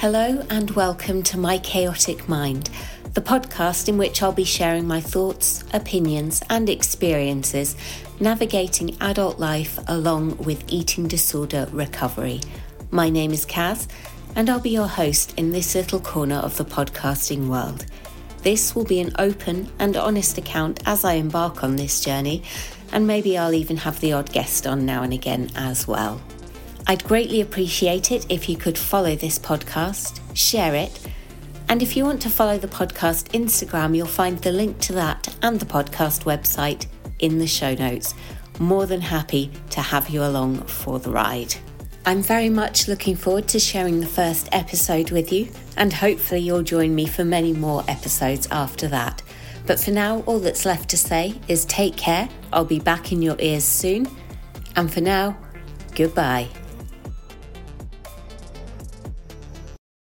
Hello and welcome to My Chaotic Mind, the podcast in which I'll be sharing my thoughts, opinions, and experiences navigating adult life along with eating disorder recovery. My name is Kaz, and I'll be your host in this little corner of the podcasting world. This will be an open and honest account as I embark on this journey, and maybe I'll even have the odd guest on now and again as well. I'd greatly appreciate it if you could follow this podcast, share it, and if you want to follow the podcast Instagram, you'll find the link to that and the podcast website in the show notes. More than happy to have you along for the ride. I'm very much looking forward to sharing the first episode with you, and hopefully, you'll join me for many more episodes after that. But for now, all that's left to say is take care. I'll be back in your ears soon. And for now, goodbye.